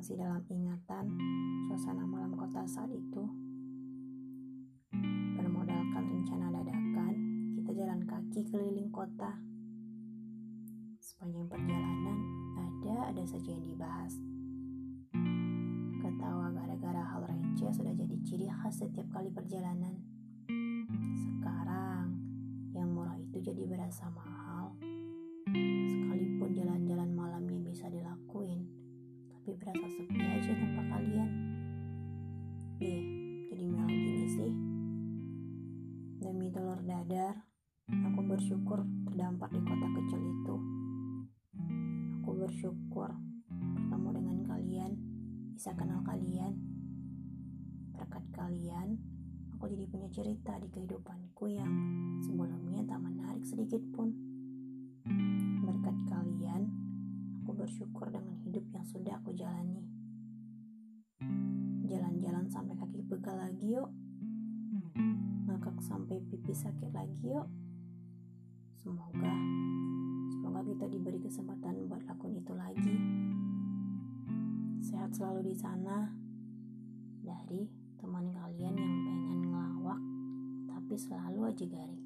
masih dalam ingatan suasana malam kota saat itu. Bermodalkan rencana dadakan, kita jalan kaki keliling kota. Sepanjang perjalanan, ada ada saja yang dibahas. Ketawa gara-gara hal receh sudah jadi ciri khas setiap kali perjalanan. Sekarang, yang murah itu jadi berasa mahal. Dadar, aku bersyukur terdampar di kota kecil itu. Aku bersyukur bertemu dengan kalian, bisa kenal kalian. Berkat kalian, aku jadi punya cerita di kehidupanku yang sebelumnya tak menarik sedikit pun. Berkat kalian, aku bersyukur dengan hidup yang sudah aku jalani. Jalan-jalan sampai kaki pegal lagi yuk. Sampai pipi sakit lagi yuk. Semoga, semoga kita diberi kesempatan buat lakukan itu lagi. Sehat selalu di sana. Dari teman kalian yang pengen ngelawak, tapi selalu aja garing.